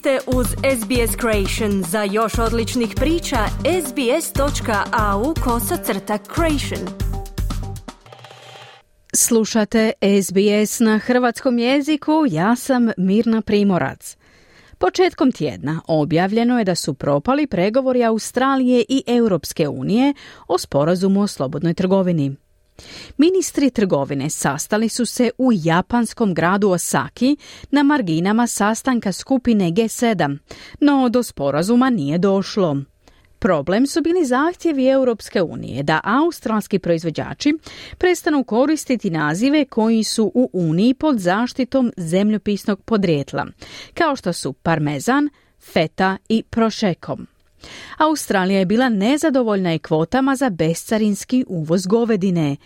ste uz SBS Creation. Za još odličnih priča, sbs.au kosacrta creation. Slušate SBS na hrvatskom jeziku, ja sam Mirna Primorac. Početkom tjedna objavljeno je da su propali pregovori Australije i Europske unije o sporazumu o slobodnoj trgovini. Ministri trgovine sastali su se u japanskom gradu Osaki na marginama sastanka skupine G7, no do sporazuma nije došlo. Problem su bili zahtjevi Europske unije da australski proizvođači prestanu koristiti nazive koji su u Uniji pod zaštitom zemljopisnog podrijetla, kao što su parmezan, feta i prošekom. Australija je bila nezadovoljna i kvotama za bescarinski uvoz govedine.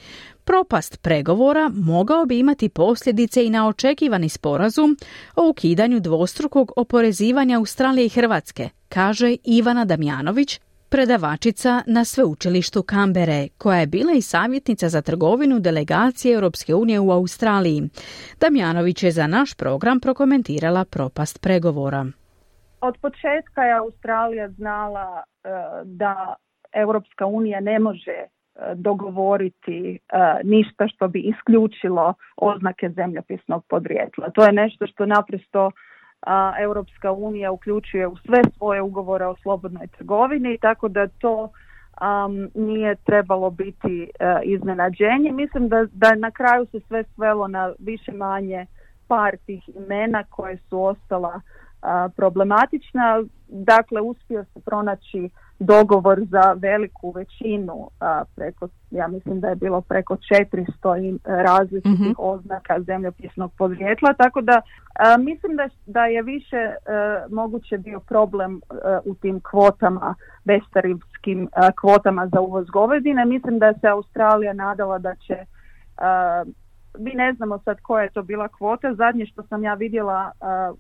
Propast pregovora mogao bi imati posljedice i na očekivani sporazum o ukidanju dvostrukog oporezivanja Australije i Hrvatske, kaže Ivana Damjanović, predavačica na sveučilištu Kambere, koja je bila i savjetnica za trgovinu delegacije Europske unije u Australiji. Damjanović je za naš program prokomentirala propast pregovora. Od početka je Australija znala e, da Europska unija ne može e, dogovoriti e, ništa što bi isključilo oznake zemljopisnog podrijetla. To je nešto što naprosto Europska unija uključuje u sve svoje ugovore o slobodnoj trgovini, tako da to nije trebalo biti iznenađenje. Mislim da, da na kraju se sve svelo na više manje par tih imena koje su ostala problematična. Dakle, uspio se pronaći dogovor za veliku većinu, preko, ja mislim da je bilo preko 400 različitih mm oznaka zemljopisnog podrijetla, tako da mislim da, da je više e, moguće bio problem e, u tim kvotama, bestarivskim kvotama za uvoz govedine. Mislim da se Australija nadala da će mi ne znamo sad koja je to bila kvota. Zadnje što sam ja vidjela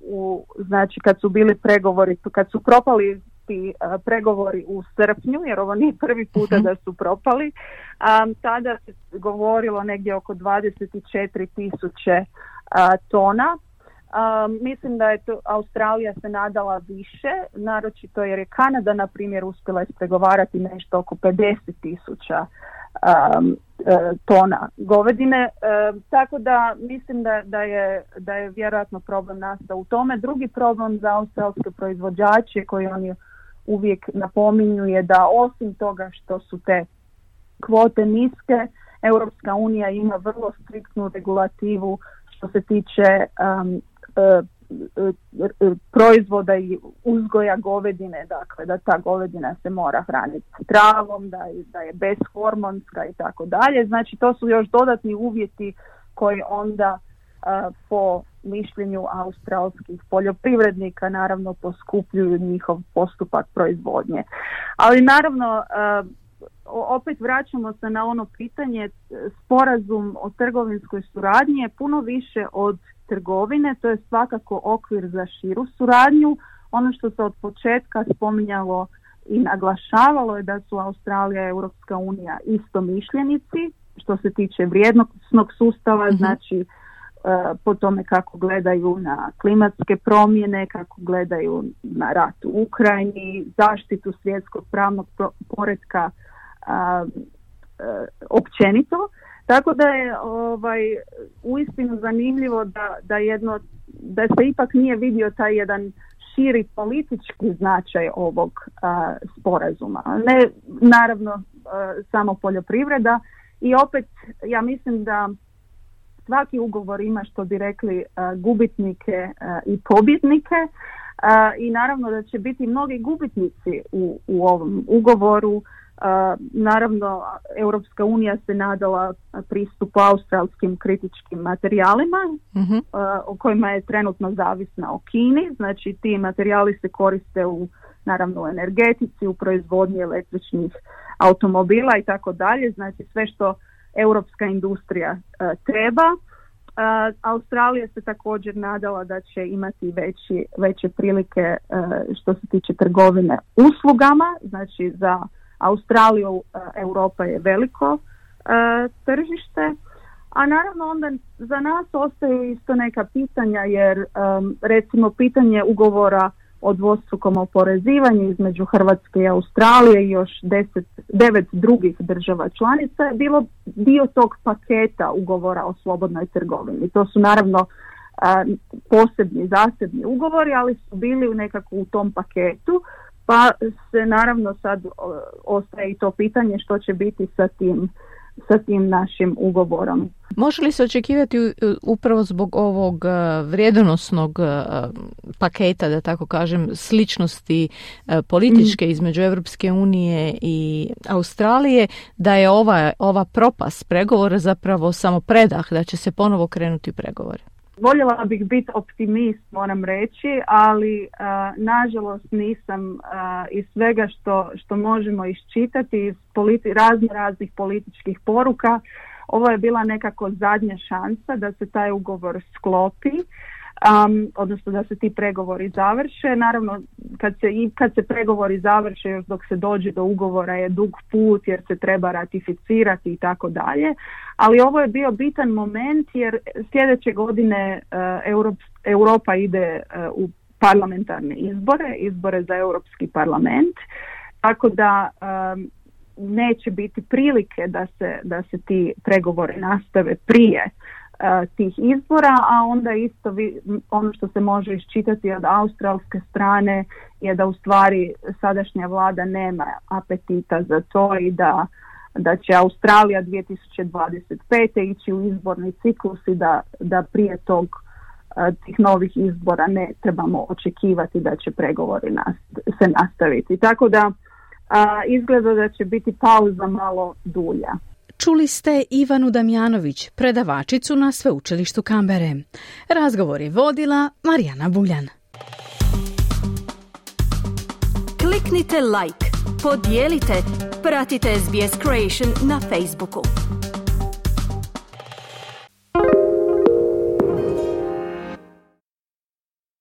u, znači kad su bili pregovori, kad su propali ti pregovori u srpnju, jer ovo nije prvi puta mhm. da su propali, um, tada se govorilo negdje oko 24 tisuće tona. mislim da je to Australija se nadala više, naročito jer je Kanada na primjer uspjela ispregovarati nešto oko 50 tisuća um, tona govedine, tako da mislim da, da, je, da je vjerojatno problem nastao u tome. Drugi problem za australske proizvođače koji oni uvijek napominju je da osim toga što su te kvote niske, Europska unija ima vrlo striktnu regulativu što se tiče um, proizvoda i uzgoja govedine, dakle da ta govedina se mora hraniti travom, da da je bezhormonska i tako dalje. Znači to su još dodatni uvjeti koji onda po mišljenju australskih poljoprivrednika naravno poskupljuju njihov postupak proizvodnje. Ali naravno opet vraćamo se na ono pitanje sporazum o trgovinskoj suradnji je puno više od trgovine, to je svakako okvir za širu suradnju. Ono što se od početka spominjalo i naglašavalo je da su Australija i Europska unija isto mišljenici što se tiče vrijednostnog sustava, mhm. znači e, po tome kako gledaju na klimatske promjene, kako gledaju na rat u Ukrajini, zaštitu svjetskog pravnog poretka e, općenito. Tako da je ovaj uistinu zanimljivo da, da jedno da se ipak nije vidio taj jedan širi politički značaj ovog sporazuma. Ne naravno samo poljoprivreda i opet ja mislim da svaki ugovor ima što bi rekli gubitnike i pobjednike i naravno da će biti mnogi gubitnici u, u ovom ugovoru Naravno, Europska unija se nadala pristupu australskim kritičkim materijalima uh o kojima je trenutno zavisna o Kini. Znači, ti materijali se koriste u naravno u energetici, u proizvodnji električnih automobila i tako dalje. Znači, sve što europska industrija treba. Australija se također nadala da će imati veći, veće prilike što se tiče trgovine uslugama, znači za Australiju, e, Europa je veliko e, tržište, a naravno onda za nas ostaju isto neka pitanja jer recimo pitanje ugovora o dvostrukom oporezivanju između Hrvatske i Australije i još deset, devet drugih država članica je bilo dio tog paketa ugovora o slobodnoj trgovini. To su naravno posebni, zasebni ugovori, ali su bili u nekako u tom paketu, pa se naravno sad ostaje i to pitanje što će biti sa tim sa tim našim ugovorom. Može li se očekivati upravo zbog ovog e, vrijedonosnog e, paketa, da tako kažem, sličnosti e, političke mm. između Europske unije i Australije, da je ova, ova propast pregovora zapravo samo predah, da će se ponovo krenuti pregovori? Voljela bih biti optimist, moram reći, ali nažalost nisam iz svega što, što možemo iščitati iz politi- razno raznih političkih poruka. Ovo je bila nekako zadnja šansa da se taj ugovor sklopi um, odnosno da se ti pregovori završe. Naravno, kad se, i kad se pregovori završe, još dok se dođe do ugovora je dug put jer se treba ratificirati i tako dalje. Ali ovo je bio bitan moment jer sljedeće godine uh, Europa ide uh, u parlamentarne izbore, izbore za Europski parlament, tako da um, neće biti prilike da se, da se ti pregovori nastave prije E, tih izbora, a onda isto vi, ono što se može iščitati od australske strane je da u stvari sadašnja vlada nema apetita za to i da, da će Australija 2025. ići u izborni ciklus i da, da prije tog e, tih novih izbora ne trebamo očekivati da će pregovori nas, se nastaviti. Tako da a, izgleda da će biti pauza malo dulja. Čuli ste Ivanu Damjanović, predavačicu na sveučilištu Kambere. Razgovor je vodila Marijana Buljan. Kliknite like, podijelite, pratite SBS Creation na Facebooku.